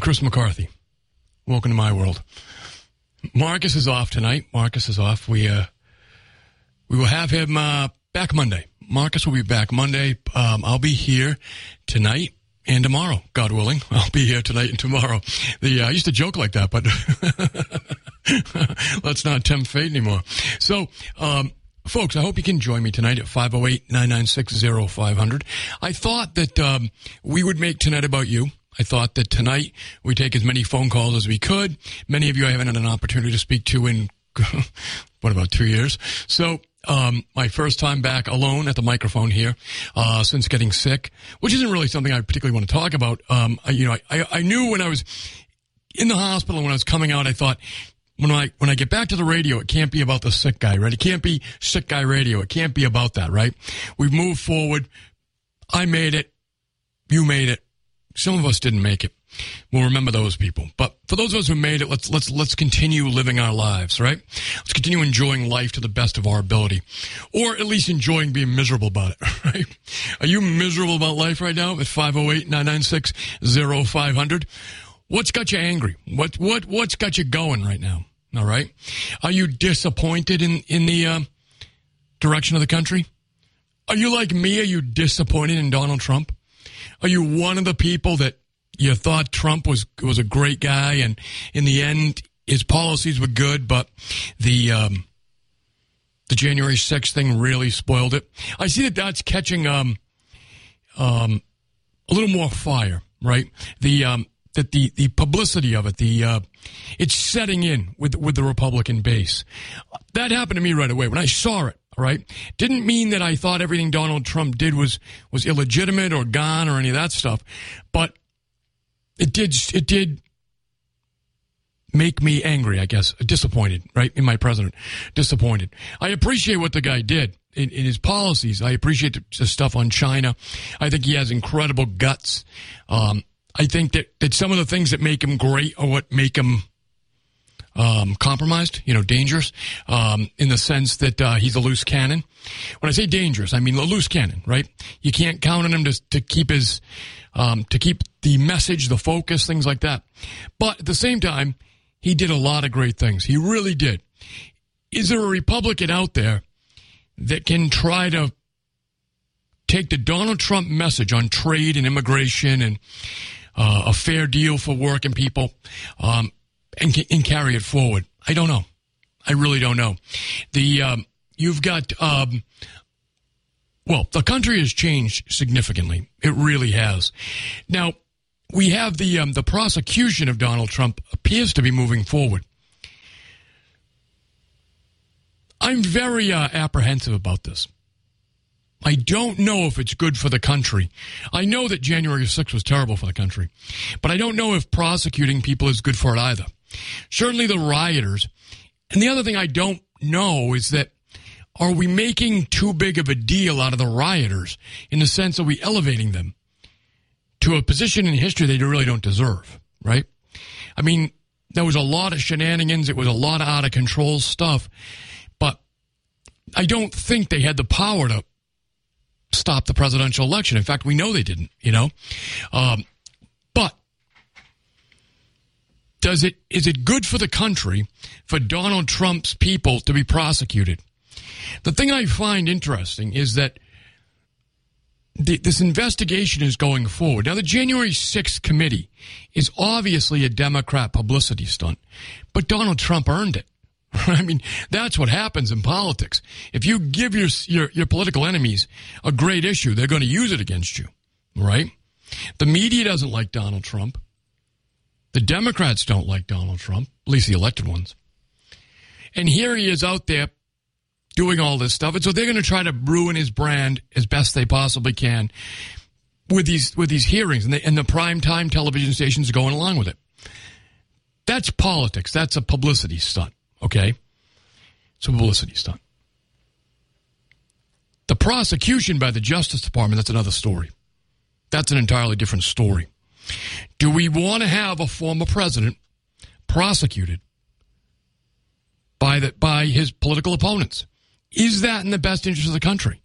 Chris McCarthy. Welcome to my world. Marcus is off tonight. Marcus is off. We uh we will have him uh back Monday. Marcus will be back Monday. Um, I'll be here tonight and tomorrow, God willing. I'll be here tonight and tomorrow. The uh, I used to joke like that, but let's not tempt fate anymore. So, um, Folks, I hope you can join me tonight at 508-996-0500. I thought that um, we would make tonight about you. I thought that tonight we take as many phone calls as we could. Many of you I haven't had an opportunity to speak to in, what about two years? So, um, my first time back alone at the microphone here, uh, since getting sick, which isn't really something I particularly want to talk about. Um, I, you know, I, I knew when I was in the hospital, when I was coming out, I thought, when I when I get back to the radio, it can't be about the sick guy, right? It can't be sick guy radio. It can't be about that, right? We've moved forward. I made it. You made it. Some of us didn't make it. We'll remember those people. But for those of us who made it, let's let's let's continue living our lives, right? Let's continue enjoying life to the best of our ability. Or at least enjoying being miserable about it, right? Are you miserable about life right now at 508-996-0500? What's got you angry? What what what's got you going right now? All right. Are you disappointed in, in the uh, direction of the country? Are you like me? Are you disappointed in Donald Trump? Are you one of the people that you thought Trump was was a great guy, and in the end, his policies were good, but the um, the January 6th thing really spoiled it. I see that that's catching um, um, a little more fire, right? The um, that the, the publicity of it, the uh, it's setting in with with the Republican base. That happened to me right away when I saw it. Right, didn't mean that I thought everything Donald Trump did was was illegitimate or gone or any of that stuff, but it did it did make me angry. I guess disappointed, right, in my president. Disappointed. I appreciate what the guy did. In, in, his policies. I appreciate the, the, stuff on China. I think he has incredible guts. Um, I think that, that some of the things that make him great are what make him um, compromised, you know, dangerous, um, in the sense that uh, he's a loose cannon. When I say dangerous, I mean a loose cannon, right? You can't count on him to, to keep his, um, to keep the message, the focus, things like that. But at the same time, he did a lot of great things. He really did. Is there a Republican out there that can try to take the Donald Trump message on trade and immigration and uh, a fair deal for working people, um, and, and carry it forward? I don't know. I really don't know. The um, you've got um, well, the country has changed significantly. It really has. Now we have the um, the prosecution of Donald Trump appears to be moving forward. I'm very uh, apprehensive about this. I don't know if it's good for the country. I know that January 6th was terrible for the country, but I don't know if prosecuting people is good for it either. Certainly the rioters. And the other thing I don't know is that are we making too big of a deal out of the rioters in the sense of we elevating them to a position in history they really don't deserve, right? I mean, there was a lot of shenanigans. It was a lot of out of control stuff, but I don't think they had the power to stop the presidential election. In fact, we know they didn't, you know. Um, but does it is it good for the country for Donald Trump's people to be prosecuted? The thing I find interesting is that the, this investigation is going forward. Now, the January 6th committee is obviously a Democrat publicity stunt, but Donald Trump earned it. I mean, that's what happens in politics. If you give your, your, your political enemies a great issue, they're going to use it against you, right? The media doesn't like Donald Trump. The Democrats don't like Donald Trump, at least the elected ones. And here he is out there doing all this stuff. And so they're going to try to ruin his brand as best they possibly can with these with these hearings and the, and the prime time television stations going along with it. That's politics. That's a publicity stunt. Okay, it's a publicity stunt. The prosecution by the Justice Department, that's another story. That's an entirely different story. Do we want to have a former president prosecuted by the, by his political opponents? Is that in the best interest of the country?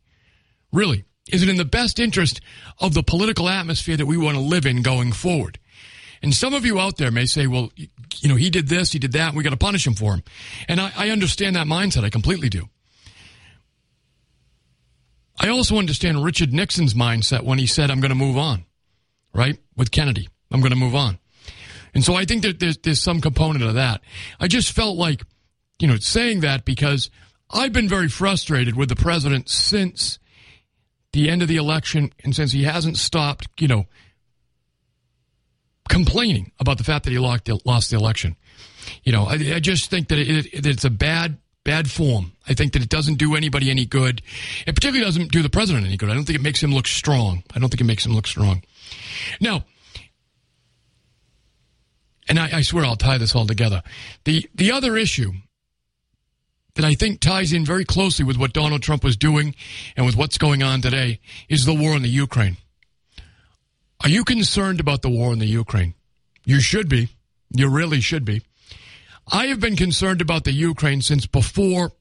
Really? Is it in the best interest of the political atmosphere that we want to live in going forward? And some of you out there may say, well, you know, he did this, he did that, we got to punish him for him. And I, I understand that mindset. I completely do. I also understand Richard Nixon's mindset when he said, I'm going to move on, right? With Kennedy. I'm going to move on. And so I think that there's, there's some component of that. I just felt like, you know, saying that because I've been very frustrated with the president since the end of the election and since he hasn't stopped, you know, complaining about the fact that he lost the election. You know, I, I just think that, it, it, it's a bad, bad form. I think that it doesn't do anybody any good. It particularly doesn't do the president any good. I don't think it makes him look strong. I don't think it makes him look strong. Now, and I, I swear I'll tie this all together. The the other issue that I think ties in very closely with what Donald Trump was doing and with what's going on today is the war in the Ukraine. Are you concerned about the war in the Ukraine? You should be. You really should be. I have been concerned about the Ukraine since before,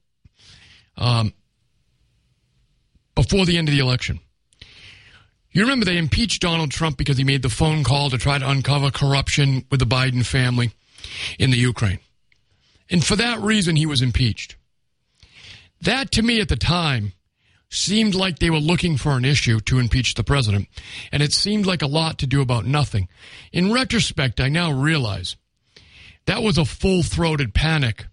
um, before the end of the election. You remember they impeached Donald Trump because he made the phone call to try to uncover corruption with the Biden family in the Ukraine. And for that reason, he was impeached. That to me at the time seemed like they were looking for an issue to impeach the president, and it seemed like a lot to do about nothing. In retrospect, I now realize that was a full-throated panic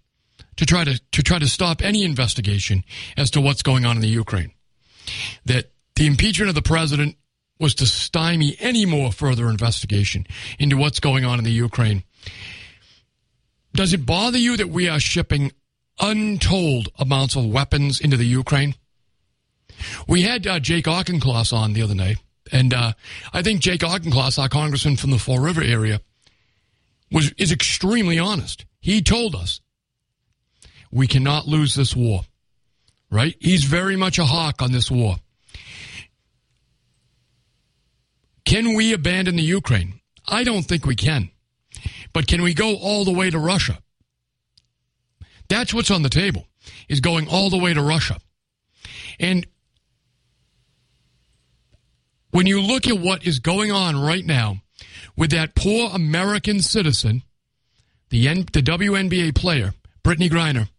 to try to to try to stop any investigation as to what's going on in the Ukraine. That the impeachment of the president was to stymie any more further investigation into what's going on in the Ukraine. Does it bother you that we are shipping untold amounts of weapons into the Ukraine. We had uh, Jake Auchincloss on the other night, and uh, I think Jake Auchincloss, our congressman from the Fall River area, was is extremely honest. He told us we cannot lose this war. Right? He's very much a hawk on this war. Can we abandon the Ukraine? I don't think we can. But can we go all the way to Russia? That's what's on the table, is going all the way to Russia. And when you look at what is going on right now with that poor American citizen, the, N- the WNBA player, Brittney Griner,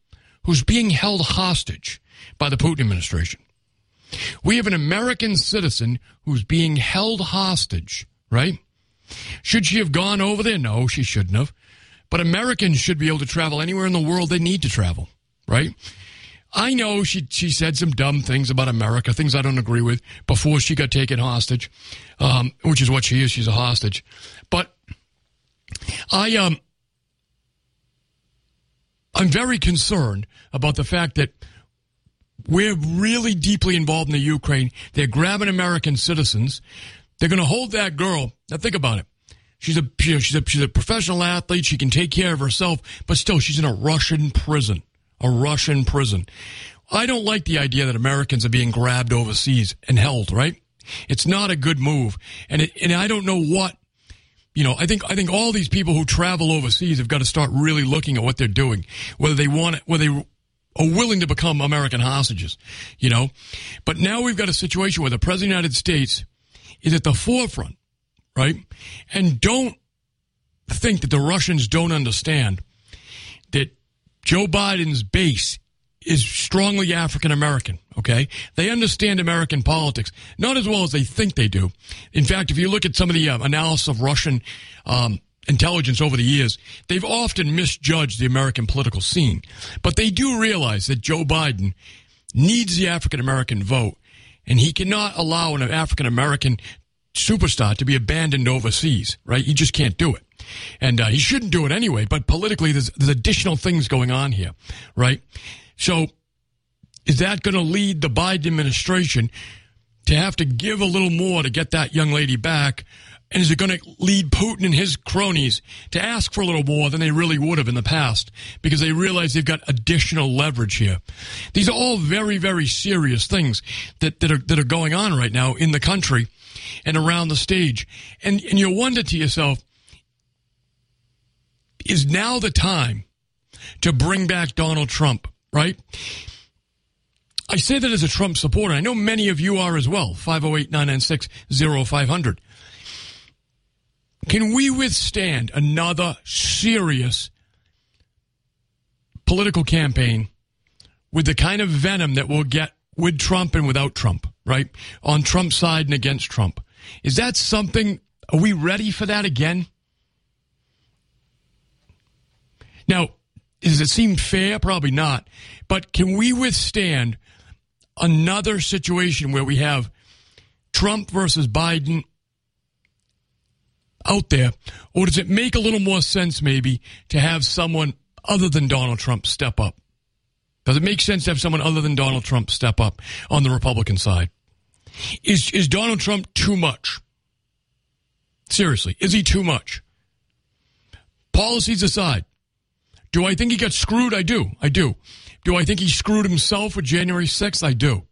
who's being held hostage by the Putin administration. We have an American citizen who's being held hostage, right? Should she have gone over there? No, she shouldn't have. But Americans should be able to travel anywhere in the world they need to travel, right? I know she she said some dumb things about America, things I don't agree with, before she got taken hostage, um, which is what she is. She's a hostage. But I um I'm very concerned about the fact that we're really deeply involved in the Ukraine. They're grabbing American citizens. They're going to hold that girl. Now think about it. She's a, she's a she's a professional athlete. She can take care of herself, but still, she's in a Russian prison. A Russian prison. I don't like the idea that Americans are being grabbed overseas and held. Right? It's not a good move, and it, and I don't know what. You know, I think I think all these people who travel overseas have got to start really looking at what they're doing, whether they want it, whether they are willing to become American hostages. You know, but now we've got a situation where the president of the United States is at the forefront right? And don't think that the Russians don't understand that Joe Biden's base is strongly African American, okay? They understand American politics, not as well as they think they do. In fact, if you look at some of the uh, analysis of Russian um, intelligence over the years, they've often misjudged the American political scene. But they do realize that Joe Biden needs the African American vote, and he cannot allow an African American superstar to be abandoned overseas, right? You just can't do it. And uh, he shouldn't do it anyway, but politically, there's, there's additional things going on here, right? So is that going to lead the Biden administration to have to give a little more to get that young lady back? And is it going to lead Putin and his cronies to ask for a little more than they really would have in the past because they realize they've got additional leverage here? These are all very, very serious things that, that are that are going on right now in the country and around the stage. And and you wonder to yourself, is now the time to bring back Donald Trump, right? I say that as a Trump supporter. I know many of you are as well. 508 996 0500. Can we withstand another serious political campaign with the kind of venom that we'll get with Trump and without Trump, right? On Trump's side and against Trump. Is that something, are we ready for that again? Now, does it seem fair? Probably not. But can we withstand another situation where we have Trump versus Biden out there? Or does it make a little more sense maybe to have someone other than Donald Trump step up? Does it make sense to have someone other than Donald Trump step up on the Republican side? Is is Donald Trump too much? Seriously, is he too much? Policies aside, do I think he got screwed? I do. I do. Do I think he screwed himself with January 6th? I do.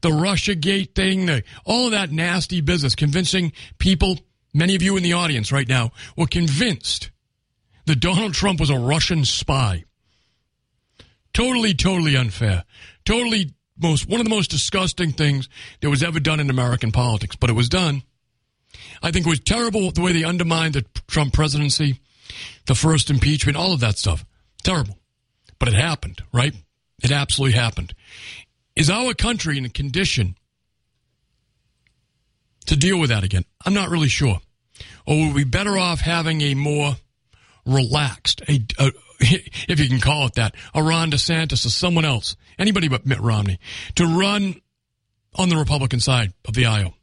The Russia Gate thing, the, all of that nasty business, convincing people, many of you in the audience right now, were convinced that Donald Trump was a Russian spy. Totally, totally unfair. Totally most one of the most disgusting things that was ever done in American politics, but it was done. I think it was terrible the way they undermined the Trump presidency, the first impeachment, all of that stuff. Terrible. But it happened, right? It absolutely happened. Is our country in a condition to deal with that again? I'm not really sure. Or would we better off having a more relaxed, a, a if you can call it that, a Ron DeSantis or someone else, anybody but Mitt Romney, to run on the Republican side of the aisle.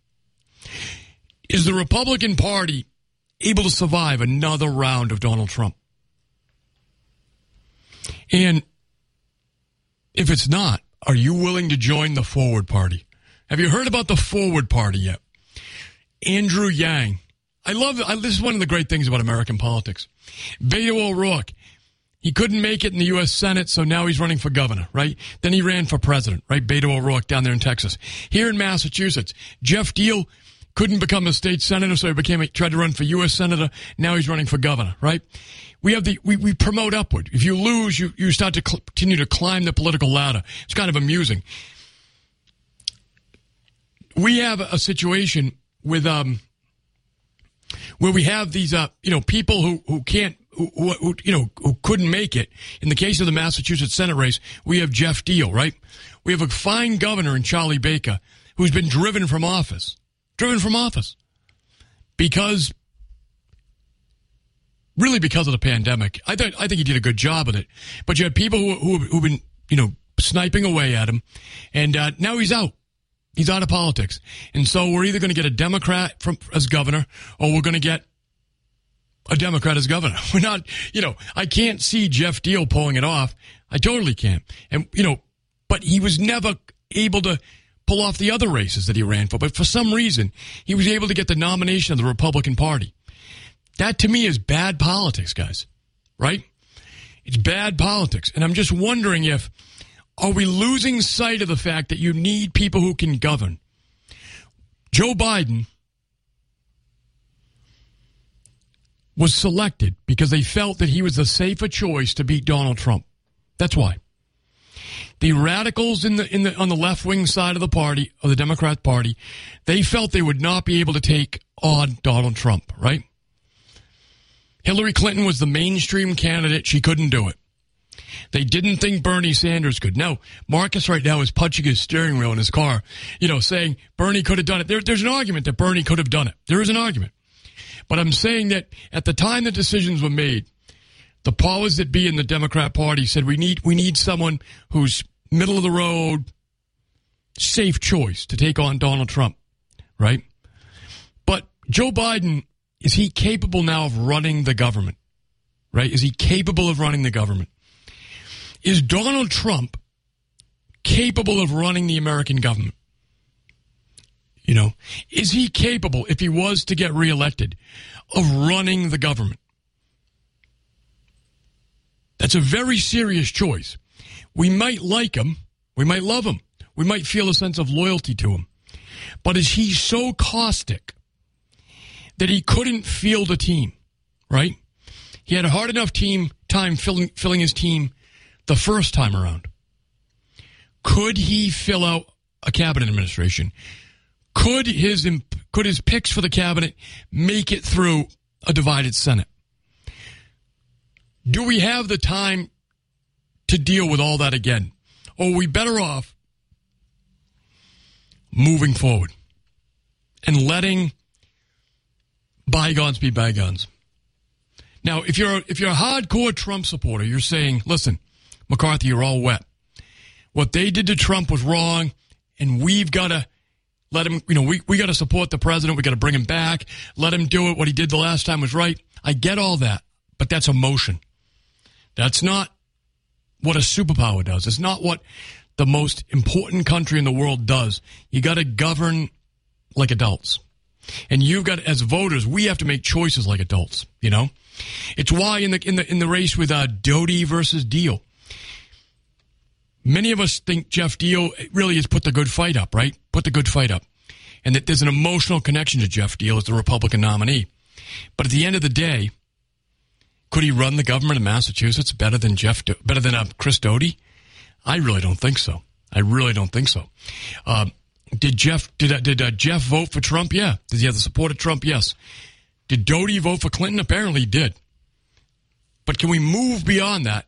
Is the Republican Party able to survive another round of Donald Trump? And if it's not, are you willing to join the Forward Party? Have you heard about the Forward Party yet? Andrew Yang. I love I, this is one of the great things about American politics. Beto O'Rourke. He couldn't make it in the U.S. Senate, so now he's running for governor, right? Then he ran for president, right? Beto O'Rourke down there in Texas. Here in Massachusetts, Jeff Diehl couldn't become a state senator, so he became a, tried to run for U.S. senator. Now he's running for governor, right? We have the we, we promote upward. If you lose, you you start to cl- continue to climb the political ladder. It's kind of amusing. We have a situation with um where we have these uh you know people who who can't who, who, you know, who couldn't make it. In the case of the Massachusetts Senate race, we have Jeff Diehl, right? We have a fine governor in Charlie Baker who's been driven from office, driven from office because, really because of the pandemic. I think, I think he did a good job with it. But you had people who, who, who've been, you know, sniping away at him and uh, now he's out. He's out of politics. And so we're either going to get a Democrat from, as governor or we're going to get a Democrat as governor. We're not, you know, I can't see Jeff Diehl pulling it off. I totally can't. And, you know, but he was never able to pull off the other races that he ran for. But for some reason, he was able to get the nomination of the Republican Party. That to me is bad politics, guys. Right? It's bad politics. And I'm just wondering if, are we losing sight of the fact that you need people who can govern? Joe Biden was selected because they felt that he was the safer choice to beat Donald Trump. That's why. The radicals in the in the on the left wing side of the party of the Democrat Party, they felt they would not be able to take on Donald Trump, right? Hillary Clinton was the mainstream candidate. She couldn't do it. They didn't think Bernie Sanders could. No, Marcus right now is punching his steering wheel in his car, you know, saying Bernie could have done it. There, there's an argument that Bernie could have done it. There is an argument. But I'm saying that at the time the decisions were made, the powers that be in the Democrat Party said we need we need someone who's middle of the road, safe choice to take on Donald Trump, right? But Joe Biden is he capable now of running the government? Right? Is he capable of running the government? Is Donald Trump capable of running the American government? You know, is he capable, if he was to get reelected, of running the government? That's a very serious choice. We might like him. We might love him. We might feel a sense of loyalty to him. But is he so caustic that he couldn't field a team, right? He had a hard enough team time filling, filling his team the first time around. Could he fill out a cabinet administration? Could his could his picks for the cabinet make it through a divided Senate? Do we have the time to deal with all that again? Or are we better off moving forward and letting bygones be bygones? Now, if you're if you're a hardcore Trump supporter, you're saying, "Listen, McCarthy, you're all wet. What they did to Trump was wrong, and we've got to let him. You know, we we got to support the president. We got to bring him back. Let him do it. What he did the last time was right. I get all that, but that's emotion. That's not what a superpower does. It's not what the most important country in the world does. You got to govern like adults. And you've got, as voters, we have to make choices like adults, you know? It's why in the, in the, in the race with, uh, Doughty versus Diehl, many of us think Jeff Diehl really has put the good fight up, right? Put the good fight up. And that there's an emotional connection to Jeff Diehl as the Republican nominee. But at the end of the day, could he run the government of Massachusetts better than Jeff, better than uh, Chris Doughty? I really don't think so. I really don't think so. Uh, did Jeff did uh, did uh, Jeff vote for Trump? Yeah. Did he have the support of Trump? Yes. Did Doty vote for Clinton? Apparently, he did. But can we move beyond that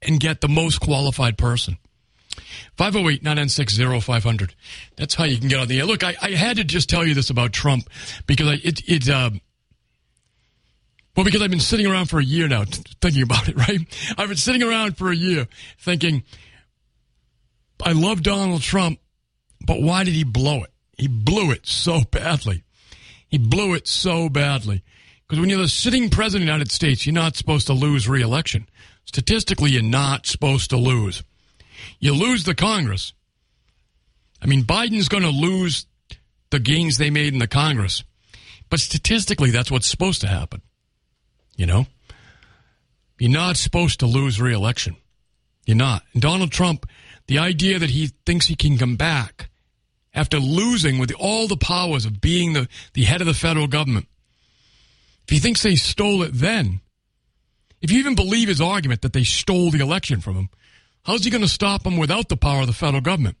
and get the most qualified person? 508 996 0500. That's how you can get on the air. Look, I, I had to just tell you this about Trump because I, it, it, uh, well, because I've been sitting around for a year now thinking about it, right? I've been sitting around for a year thinking, I love Donald Trump, but why did he blow it? He blew it so badly. He blew it so badly. Because when you're the sitting president of the United States, you're not supposed to lose re-election. Statistically, you're not supposed to lose. You lose the Congress. I mean, Biden's going to lose the gains they made in the Congress. But statistically, that's what's supposed to happen. You know? You're not supposed to lose re-election. You're not. And Donald Trump, the idea that he thinks he can come back after losing with all the powers of being the, the head of the federal government, if he thinks they stole it then, if you even believe his argument that they stole the election from him, how's he going to stop them without the power of the federal government?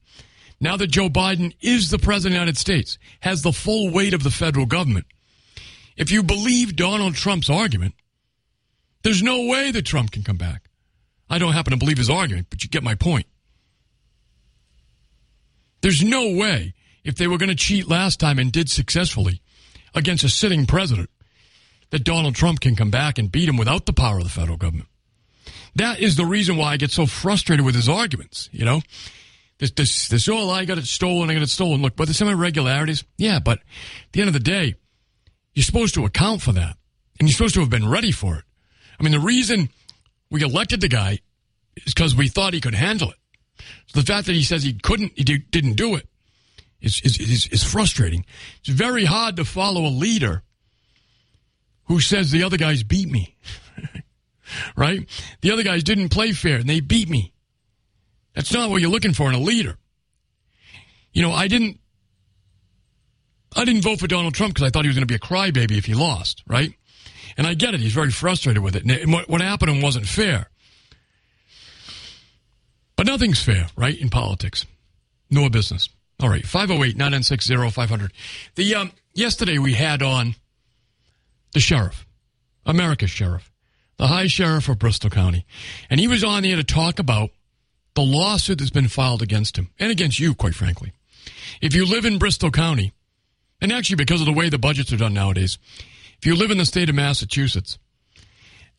Now that Joe Biden is the president of the United States, has the full weight of the federal government, if you believe Donald Trump's argument, there's no way that Trump can come back. I don't happen to believe his argument, but you get my point. There's no way, if they were going to cheat last time and did successfully against a sitting president, that Donald Trump can come back and beat him without the power of the federal government. That is the reason why I get so frustrated with his arguments, you know? This, this, this, oh, I got it stolen, I got it stolen. Look, but there's some irregularities. Yeah, but at the end of the day, you're supposed to account for that. And you're supposed to have been ready for it. I mean, the reason we elected the guy is because we thought he could handle it. So the fact that he says he couldn't, he didn't do it is, is, is, is frustrating. It's very hard to follow a leader who says the other guys beat me. right? The other guys didn't play fair and they beat me. That's not what you're looking for in a leader. You know, I didn't I didn't vote for Donald Trump because I thought he was going to be a crybaby if he lost, right? And I get it. He's very frustrated with it. And what, happened to him wasn't fair. But nothing's fair, right, in politics, nor business. All right, 508 996 0500. The, um, yesterday we had on the sheriff, America's sheriff, the high sheriff of Bristol County. And he was on there to talk about the lawsuit that's been filed against him and against you, quite frankly. If you live in Bristol County, and actually because of the way the budgets are done nowadays, if you live in the state of Massachusetts,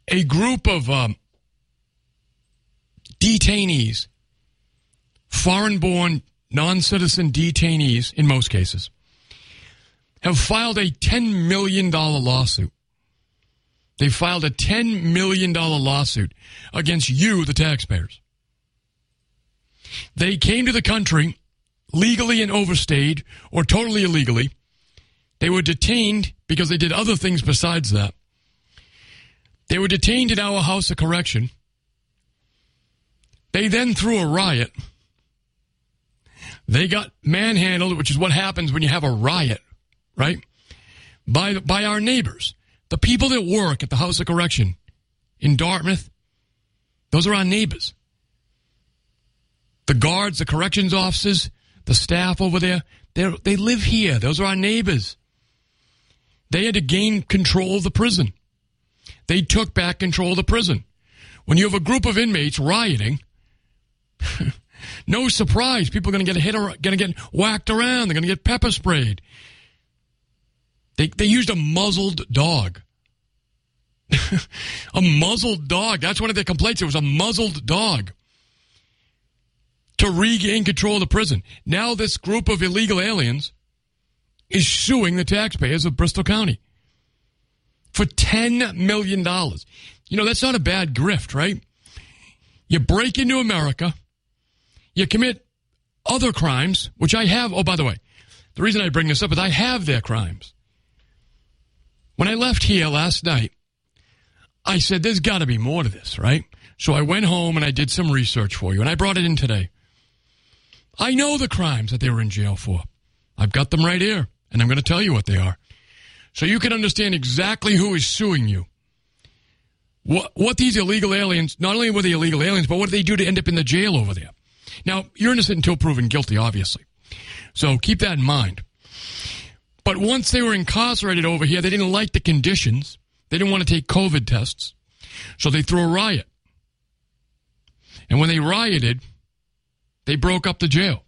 a group of um, detainees, foreign born, non citizen detainees in most cases, have filed a $10 million lawsuit. They filed a $10 million lawsuit against you, the taxpayers. They came to the country legally and overstayed or totally illegally. They were detained because they did other things besides that. They were detained in our house of correction. They then threw a riot. They got manhandled, which is what happens when you have a riot, right? By, by our neighbors. The people that work at the House of Correction in Dartmouth, those are our neighbors. The guards, the corrections officers, the staff over there, they live here. Those are our neighbors. They had to gain control of the prison. They took back control of the prison. When you have a group of inmates rioting, no surprise, people are going to get hit, going to get whacked around. They're going to get pepper sprayed. They, they used a muzzled dog. a muzzled dog. That's one of their complaints. It was a muzzled dog to regain control of the prison. Now this group of illegal aliens is suing the taxpayers of Bristol County for $10 million. You know, that's not a bad grift, right? You break into America, you commit other crimes, which I have. Oh, by the way, the reason I bring this up is I have their crimes. When I left here last night, I said, there's got to be more to this, right? So I went home and I did some research for you, and I brought it in today. I know the crimes that they were in jail for. I've got them right here, and I'm going to tell you what they are. So you can understand exactly who is suing you. What, what these illegal aliens, not only were they illegal aliens, but what did they do to end up in the jail over there? Now, you're innocent until proven guilty, obviously. So keep that in mind. But once they were incarcerated over here, they didn't like the conditions. They didn't want to take COVID tests. So they threw a riot. And when they rioted, they broke up the jail.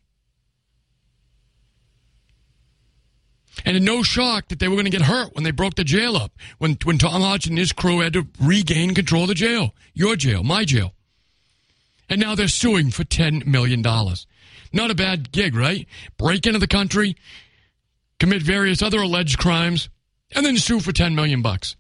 And no shock that they were going to get hurt when they broke the jail up, when, when Tom Hodge and his crew had to regain control of the jail. Your jail, my jail. And now they're suing for $10 million. Not a bad gig, right? Break into the country, commit various other alleged crimes, and then sue for 10 million bucks.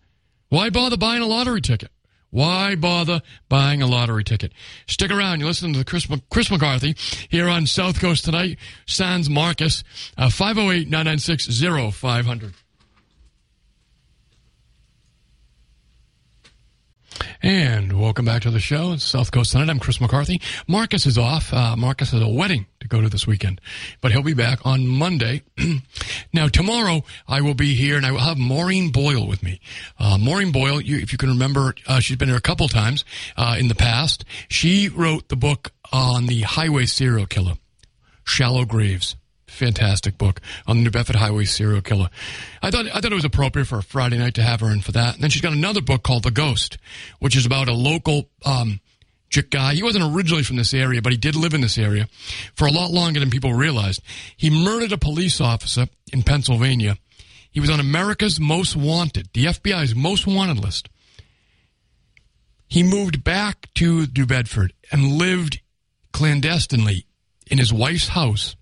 Why bother buying a lottery ticket? Why bother buying a lottery ticket? Stick around. You're listening to Chris, Chris McCarthy here on South Coast Tonight. Sans Marcus, uh, 508 996 0500. And welcome back to the show. It's South Coast Tonight. I'm Chris McCarthy. Marcus is off. Uh, Marcus has a wedding to go to this weekend, but he'll be back on Monday. now, tomorrow I will be here and I will have Maureen Boyle with me. Uh, Maureen Boyle, you, if you can remember, uh, she's been here a couple times uh, in the past. She wrote the book on the highway serial killer, Shallow Graves fantastic book on the New Bedford Highway serial killer. I thought I thought it was appropriate for a Friday night to have her in for that. And then she's got another book called The Ghost, which is about a local um, chick guy. He wasn't originally from this area, but he did live in this area for a lot longer than people realized. He murdered a police officer in Pennsylvania. He was on America's Most Wanted, the FBI's Most Wanted list. He moved back to New Bedford and lived clandestinely in his wife's house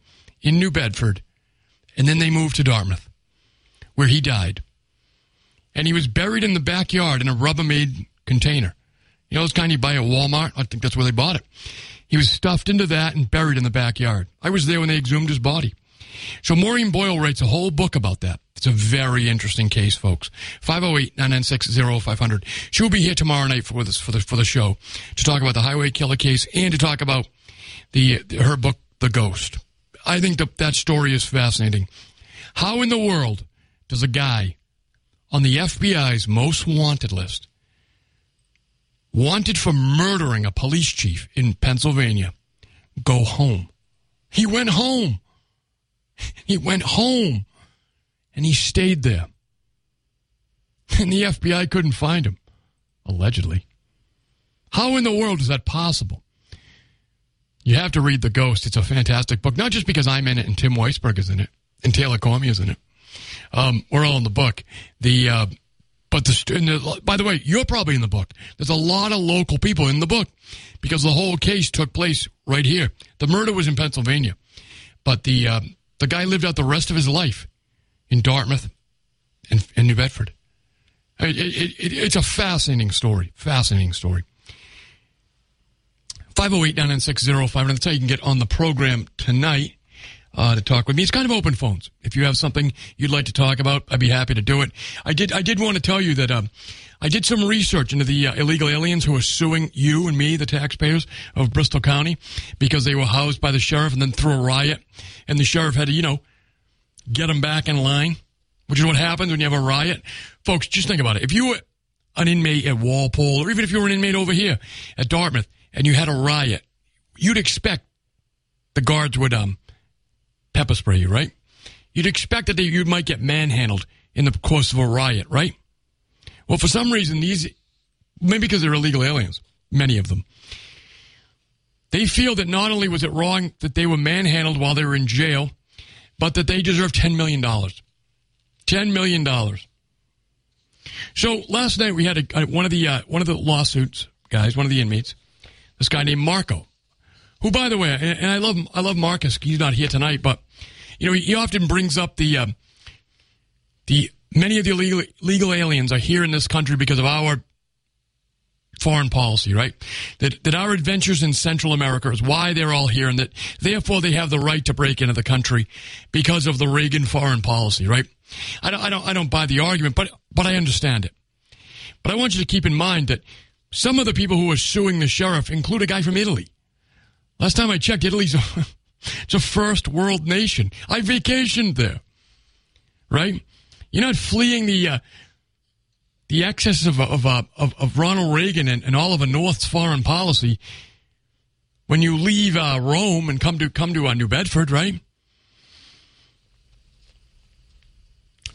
in New Bedford, and then they moved to Dartmouth, where he died. And he was buried in the backyard in a Rubbermaid container. You know those kind of you buy at Walmart? I think that's where they bought it. He was stuffed into that and buried in the backyard. I was there when they exhumed his body. So Maureen Boyle writes a whole book about that. It's a very interesting case, folks. 508-996-0500. She'll be here tomorrow night for this for the for the show to talk about the highway killer case and to talk about the her book The Ghost. I think that that story is fascinating. How in the world does a guy on the FBI's most wanted list, wanted for murdering a police chief in Pennsylvania, go home? He went home. He went home and he stayed there. And the FBI couldn't find him, allegedly. How in the world is that possible? You have to read The Ghost. It's a fantastic book, not just because I'm in it and Tim Weisberg is in it and Taylor Cormier is in it. Um, we're all in the book. The uh, but the, the, by the way, you're probably in the book. There's a lot of local people in the book because the whole case took place right here. The murder was in Pennsylvania, but the uh, the guy lived out the rest of his life in Dartmouth and, and New Bedford. It, it, it, it's a fascinating story. Fascinating story. 508 996 That's how you can get on the program tonight uh, to talk with me. It's kind of open phones. If you have something you'd like to talk about, I'd be happy to do it. I did. I did want to tell you that um, I did some research into the uh, illegal aliens who are suing you and me, the taxpayers of Bristol County, because they were housed by the sheriff and then threw a riot, and the sheriff had to, you know, get them back in line, which is what happens when you have a riot. Folks, just think about it. If you were an inmate at Walpole, or even if you were an inmate over here at Dartmouth, and you had a riot, you'd expect the guards would um pepper spray you, right? You'd expect that you might get manhandled in the course of a riot, right? Well, for some reason, these, maybe because they're illegal aliens, many of them, they feel that not only was it wrong that they were manhandled while they were in jail, but that they deserve $10 million. $10 million. So last night we had a, one of the uh, one of the lawsuits guys, one of the inmates, this guy named Marco, who, by the way, and, I love I love Marcus. He's not here tonight, but you know he often brings up the um, the many of the illegal legal aliens are here in this country because of our foreign policy, right? That that our adventures in Central America is why they're all here, and that therefore they have the right to break into the country because of the Reagan foreign policy, right? I don't I don't I don't buy the argument, but but I understand it. But I want you to keep in mind that some of the people who are suing the sheriff include a guy from Italy Last time I checked, Italy's a, it's a first world nation. I vacationed there, right? You're not fleeing the uh, the excesses of of, uh, of, of Ronald Reagan and, and Oliver North's foreign policy when you leave uh, Rome and come to come to uh, New Bedford, right?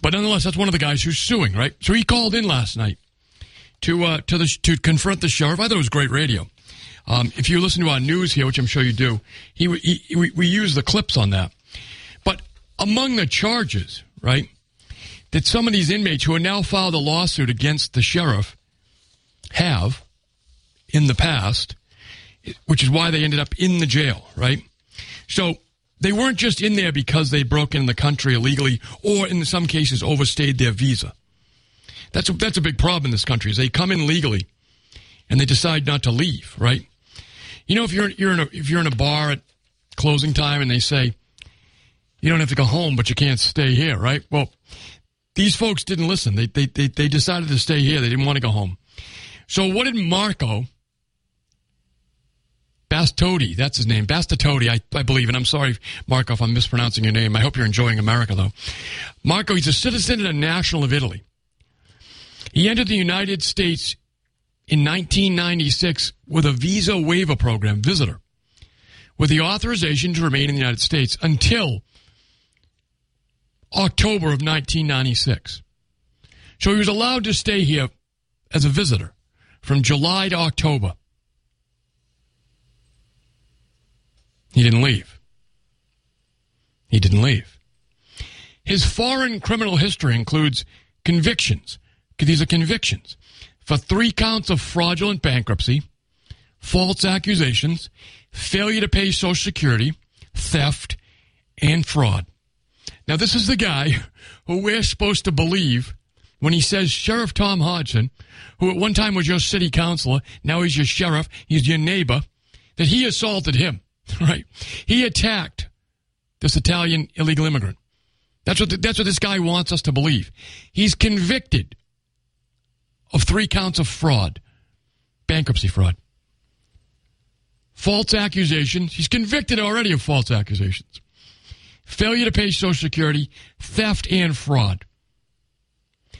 But nonetheless, that's one of the guys who's suing, right? So he called in last night to uh, to the to confront the sheriff. I thought it was great radio. Um, if you listen to our news here, which I'm sure you do, he, he we, we use the clips on that. But among the charges, right, that some of these inmates who have now filed a lawsuit against the sheriff have in the past, which is why they ended up in the jail, right? So they weren't just in there because they broke in the country illegally or in some cases overstayed their visa. That's a, that's a big problem in this country is they come in legally and they decide not to leave, right? You know, if you're you're in a if you're in a bar at closing time and they say you don't have to go home, but you can't stay here, right? Well, these folks didn't listen. They they they, they decided to stay here. They didn't want to go home. So what did Marco Bastoti, that's his name, Bastoti, I, I believe, and I'm sorry, Marco, if I'm mispronouncing your name. I hope you're enjoying America, though. Marco, he's a citizen and a national of Italy. He entered the United States in 1996 with a visa waiver program visitor with the authorization to remain in the United States until October of 1996. So he was allowed to stay here as a visitor from July to October. He didn't leave. He didn't leave. His foreign criminal history includes convictions. These are convictions for three counts of fraudulent bankruptcy, false accusations, failure to pay Social Security, theft, and fraud. Now, this is the guy who we're supposed to believe when he says Sheriff Tom Hodgson, who at one time was your city councilor, now he's your sheriff, he's your neighbor, that he assaulted him, right? He attacked this Italian illegal immigrant. That's what, the, that's what this guy wants us to believe. He's convicted three counts of fraud, bankruptcy fraud. False accusations. He's convicted already of false accusations. Failure to pay Social Security, theft, and fraud.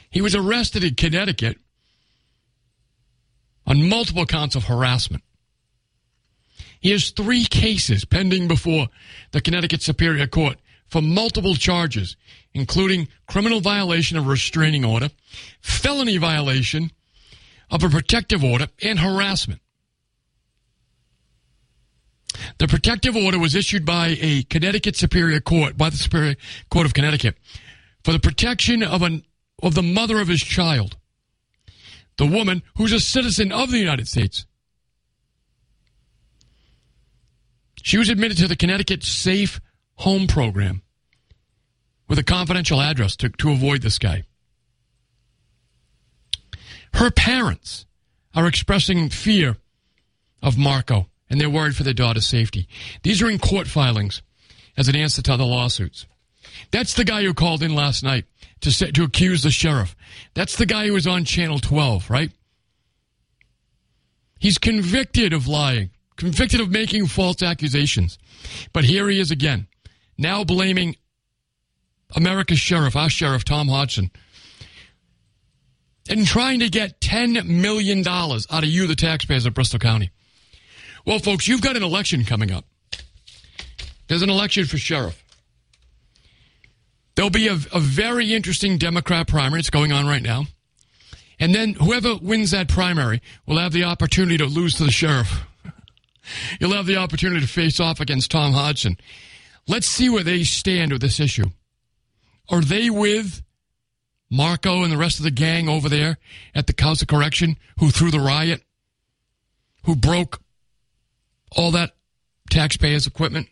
He was arrested in Connecticut on multiple counts of harassment. He has three cases pending before the Connecticut Superior Court for multiple charges, including criminal violation of restraining order, felony violation of a protective order, and harassment. The protective order was issued by a Connecticut Superior Court, by the Superior Court of Connecticut, for the protection of an of the mother of his child, the woman who's a citizen of the United States. She was admitted to the Connecticut Safe Home Program with a confidential address to, to avoid this guy. Her parents are expressing fear of Marco and they're worried for their daughter's safety. These are in court filings as an answer to other lawsuits. That's the guy who called in last night to say, to accuse the sheriff. That's the guy who was on Channel 12, right? He's convicted of lying, convicted of making false accusations. But here he is again, now blaming America's sheriff, our sheriff, Tom Hodgson, and trying to get $10 million out of you, the taxpayers of Bristol County. Well, folks, you've got an election coming up. There's an election for sheriff. There'll be a, a very interesting Democrat primary. It's going on right now. And then whoever wins that primary will have the opportunity to lose to the sheriff. You'll have the opportunity to face off against Tom Hodgson. Let's see where they stand with this issue. Are they with Marco and the rest of the gang over there at the House of Correction who threw the riot? Who broke all that taxpayers' equipment?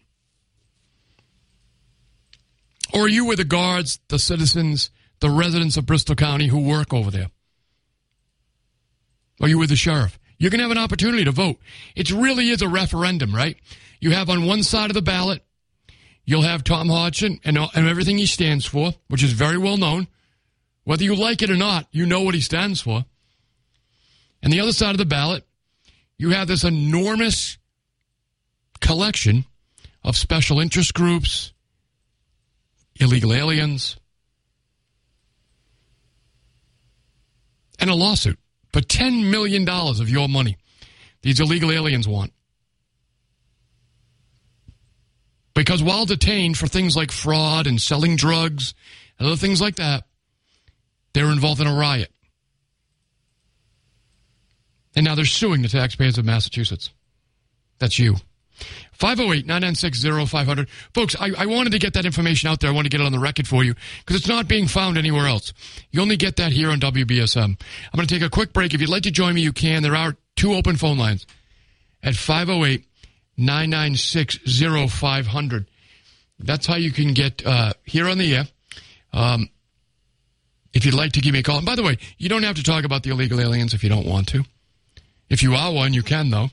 Or are you with the guards, the citizens, the residents of Bristol County who work over there? Are you with the sheriff? You're going to have an opportunity to vote. It really is a referendum, right? You have on one side of the ballot, you'll have Tom Hodgson and, and everything he stands for, which is very well known. Whether you like it or not, you know what he stands for. And the other side of the ballot, you have this enormous collection of special interest groups, illegal aliens, and a lawsuit for $10 million of your money these illegal aliens want. Because while detained for things like fraud and selling drugs and other things like that, they were involved in a riot. And now they're suing the taxpayers of Massachusetts. That's you. 508 996 0500. Folks, I, I, wanted to get that information out there. I want to get it on the record for you because it's not being found anywhere else. You only get that here on WBSM. I'm going to take a quick break. If you'd like to join me, you can. There are two open phone lines at 508 996 0500. That's how you can get uh, here on the air. Um, if you'd like to give me a call. And by the way, you don't have to talk about the illegal aliens if you don't want to. If you are one, you can though.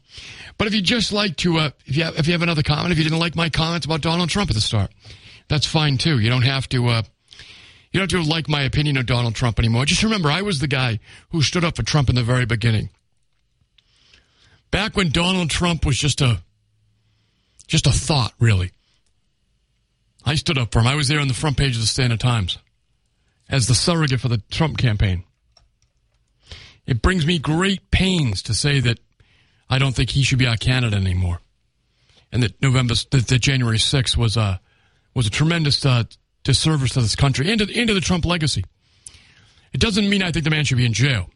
But if you just like to, uh, if you have, if you have another comment, if you didn't like my comments about Donald Trump at the start, that's fine too. You don't have to, uh, you don't have to like my opinion of Donald Trump anymore. Just remember, I was the guy who stood up for Trump in the very beginning. Back when Donald Trump was just a, just a thought, really. I stood up for him. I was there on the front page of the Standard Times as the surrogate for the Trump campaign. It brings me great pains to say that I don't think he should be our candidate anymore, and that November, that, that January 6th was a was a tremendous uh, disservice to this country and to, and to the Trump legacy. It doesn't mean I think the man should be in jail.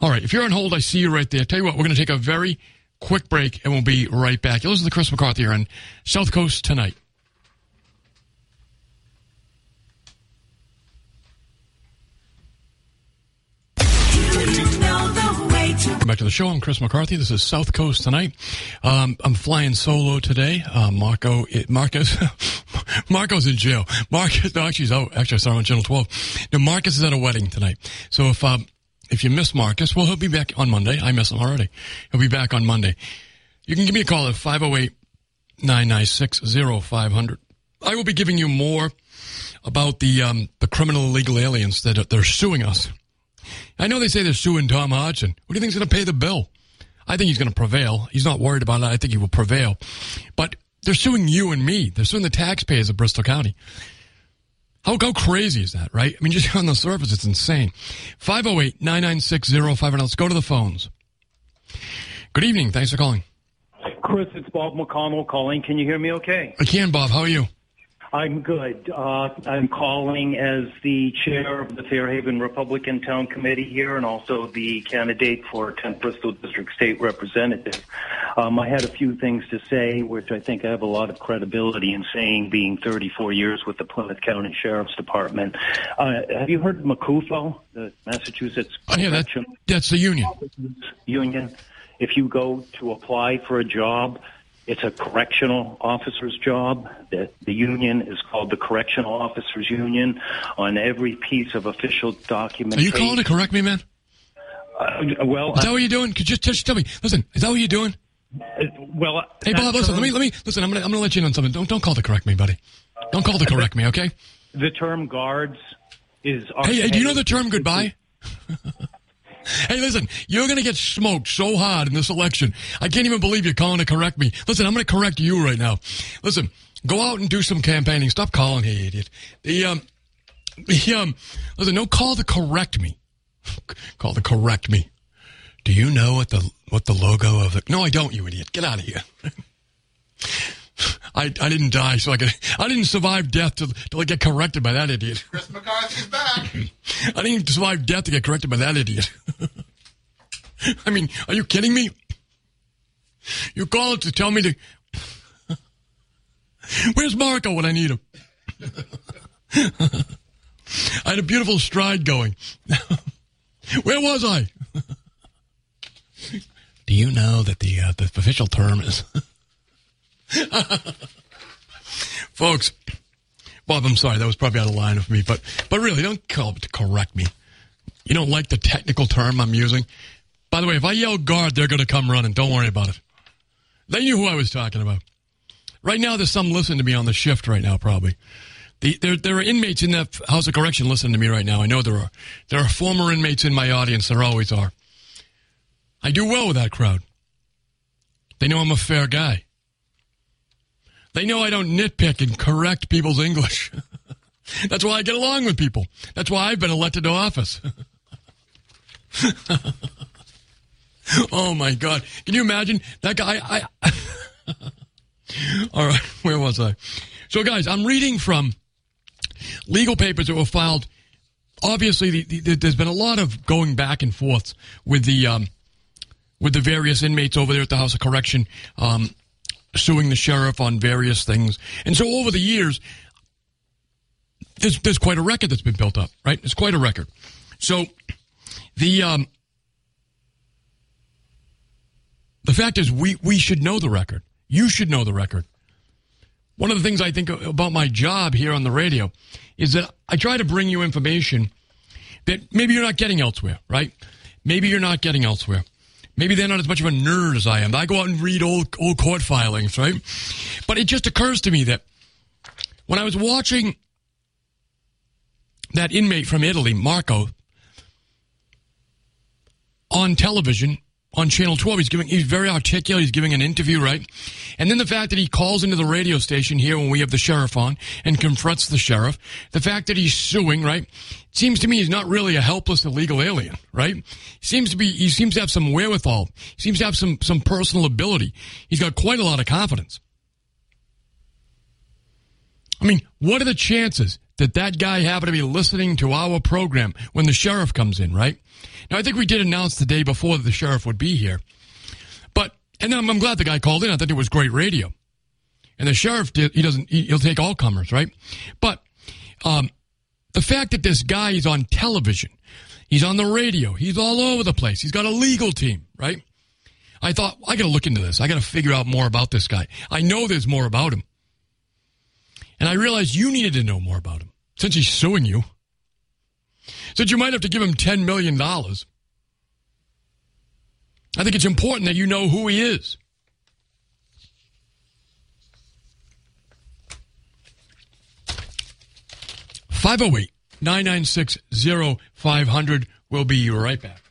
All right, if you're on hold, I see you right there. Tell you what, we're going to take a very quick break, and we'll be right back. You listen to Chris McCarthy here on South Coast tonight. Welcome back to the show. I'm Chris McCarthy. This is South Coast tonight. Um, I'm flying solo today. Uh, Marco, it, Marcus, Marco's in jail. Marcus, no, actually, out. Actually, I saw him on Channel 12. No, Marcus is at a wedding tonight. So if, um, if you miss Marcus, well, he'll be back on Monday. I miss him already. He'll be back on Monday. You can give me a call at 508 996 0500. I will be giving you more about the, um, the criminal illegal aliens that they're suing us. I know they say they're suing Tom Hodgson. Who do you think is going to pay the bill? I think he's going to prevail. He's not worried about it. I think he will prevail. But they're suing you and me. They're suing the taxpayers of Bristol County. How, how crazy is that, right? I mean, just on the surface, it's insane. 508 996 0500. Let's go to the phones. Good evening. Thanks for calling. Chris, it's Bob McConnell calling. Can you hear me okay? I can, Bob. How are you? I'm good. Uh, I'm calling as the chair of the Fairhaven Republican Town Committee here and also the candidate for 10th Bristol District State Representative. Um, I had a few things to say, which I think I have a lot of credibility in saying, being 34 years with the Plymouth County Sheriff's Department. Uh, have you heard of MCUFO, the Massachusetts oh, yeah, that, that's the union. Union. If you go to apply for a job, it's a correctional officer's job. The, the union is called the Correctional Officers Union. On every piece of official document. Are you calling to correct me, man? Uh, well, is that what you're doing? Could you just, tell me? Listen, is that what you're doing? well, hey Bob, listen. Term, let me let me listen. I'm gonna I'm gonna let you in on something. Don't don't call to correct me, buddy. Don't call to correct me, okay? The term guards is. Hey, hey, do you know the term goodbye? Hey, listen, you're going to get smoked so hard in this election. I can't even believe you're calling to correct me. Listen, I'm going to correct you right now. Listen, go out and do some campaigning. Stop calling, hey, idiot. The, um, the, um, listen, no call to correct me. call to correct me. Do you know what the, what the logo of the, no, I don't, you idiot. Get out of here. I, I didn't die, so I could. I didn't survive death to, to get corrected by that idiot. Chris McCarthy's back. I didn't survive death to get corrected by that idiot. I mean, are you kidding me? You call it to tell me to. Where's Marco when I need him? I had a beautiful stride going. Where was I? Do you know that the uh, the official term is? Folks, Bob, I'm sorry. That was probably out of line of me, but, but really, don't call to correct me. You don't like the technical term I'm using? By the way, if I yell guard, they're going to come running. Don't worry about it. They knew who I was talking about. Right now, there's some listening to me on the shift right now, probably. The, there, there are inmates in that House of Correction listening to me right now. I know there are. There are former inmates in my audience. There always are. I do well with that crowd. They know I'm a fair guy. They know I don't nitpick and correct people's English. That's why I get along with people. That's why I've been elected to office. oh my God. Can you imagine that guy? I, All right. Where was I? So guys, I'm reading from legal papers that were filed. Obviously, the, the, there's been a lot of going back and forth with the, um, with the various inmates over there at the House of Correction. Um, suing the sheriff on various things. And so over the years, there's, there's quite a record that's been built up, right? It's quite a record. So the, um, the fact is we, we should know the record. You should know the record. One of the things I think about my job here on the radio is that I try to bring you information that maybe you're not getting elsewhere, right? Maybe you're not getting elsewhere. Maybe they're not as much of a nerd as I am. I go out and read old old court filings, right? But it just occurs to me that when I was watching that inmate from Italy, Marco, on television on Channel 12. He's giving, he's very articulate. He's giving an interview, right? And then the fact that he calls into the radio station here when we have the sheriff on and confronts the sheriff. The fact that he's suing, right? Seems to me he's not really a helpless illegal alien, right? Seems to be, he seems to have some wherewithal. He seems to have some, some personal ability. He's got quite a lot of confidence. I mean, what are the chances that that guy happened to be listening to our program when the sheriff comes in, right? Now, I think we did announce the day before that the sheriff would be here. But, and I'm, I'm glad the guy called in. I thought it was great radio. And the sheriff did, he doesn't, he, will take all comers, right? But, um, the fact that this guy is on television, he's on the radio, he's all over the place, he's got a legal team, right? I thought, I gotta look into this. I gotta figure out more about this guy. I know there's more about him. And I realized you needed to know more about him since he's suing you. Since you might have to give him $10 million. I think it's important that you know who he is. Five zero oh eight nine nine six zero five hundred. We'll be right back.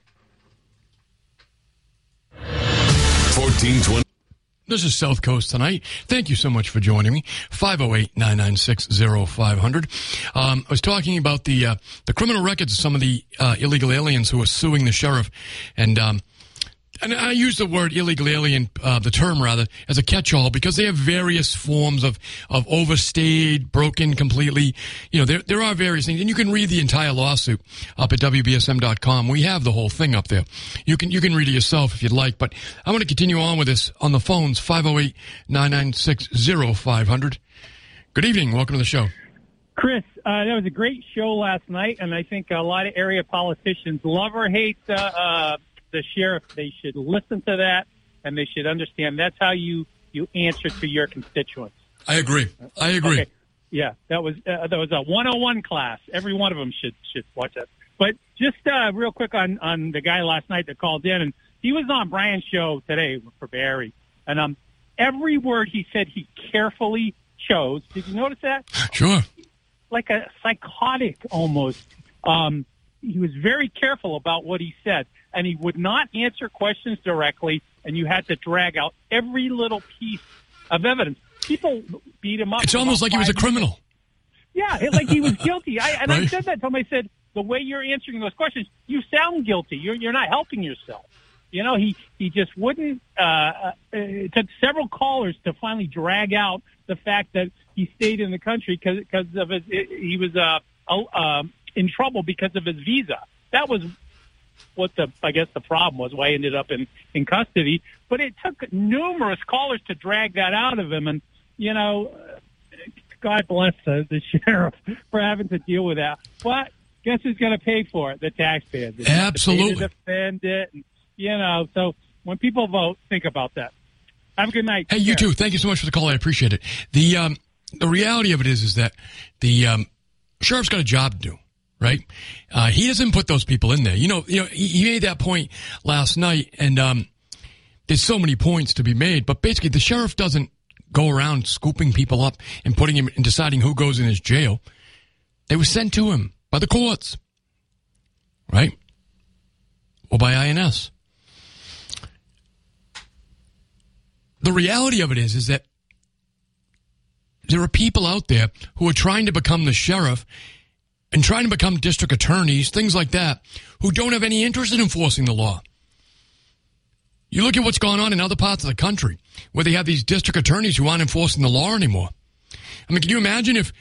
Fourteen twenty. This is South Coast tonight. Thank you so much for joining me. 508-996-0500. Um, I was talking about the, uh, the criminal records of some of the, uh, illegal aliens who are suing the sheriff. And, um, and I use the word illegal alien, uh, the term rather, as a catch-all because they have various forms of, of overstayed, broken completely. You know, there, there are various things. And you can read the entire lawsuit up at WBSM.com. We have the whole thing up there. You can, you can read it yourself if you'd like. But I want to continue on with this on the phones, 508-996-0500. Good evening. Welcome to the show. Chris, uh, that was a great show last night, and I think a lot of area politicians love or hate uh, uh, the sheriff, they should listen to that and they should understand that's how you you answer to your constituents. I agree. I agree. Okay. Yeah, that was uh, that was a 101 class. Every one of them should should watch that. But just uh, real quick on on the guy last night that called in, and he was on Brian's show today for Barry, And um, every word he said, he carefully chose. Did you notice that? Sure. Like a psychotic almost. Um, he was very careful about what he said, and he would not answer questions directly, and you had to drag out every little piece of evidence. People beat him up. It's almost like he was a criminal. Minutes. Yeah, like he was guilty. I, and right? I said that to him. I said, the way you're answering those questions, you sound guilty. You're, you're not helping yourself. You know, he, he just wouldn't, uh, uh, it took several callers to finally drag out the fact that he stayed in the country because, because of his, he was, uh, uh, in trouble because of his visa. That was what the, I guess the problem was why he ended up in, in custody. But it took numerous callers to drag that out of him. And, you know, God bless the, the sheriff for having to deal with that. But guess who's going to pay for it? The taxpayers. Absolutely. To defend it. And, you know, so when people vote, think about that. Have a good night. Hey, you too. Thank you so much for the call. I appreciate it. The um, the reality of it is, is that the um, sheriff's got a job to do, right? Uh, he doesn't put those people in there. You know, you know, he, he made that point last night, and um, there's so many points to be made. But basically, the sheriff doesn't go around scooping people up and putting him and deciding who goes in his jail. They were sent to him by the courts, right? Or by INS. The reality of it is, is that there are people out there who are trying to become the sheriff and trying to become district attorneys, things like that, who don't have any interest in enforcing the law. You look at what's going on in other parts of the country where they have these district attorneys who aren't enforcing the law anymore. I mean, can you imagine if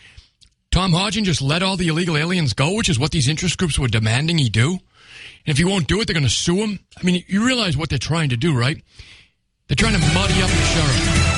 Tom Hodgson just let all the illegal aliens go, which is what these interest groups were demanding he do? And if he won't do it, they're going to sue him. I mean, you realize what they're trying to do, right? They're trying to muddy up the sheriff.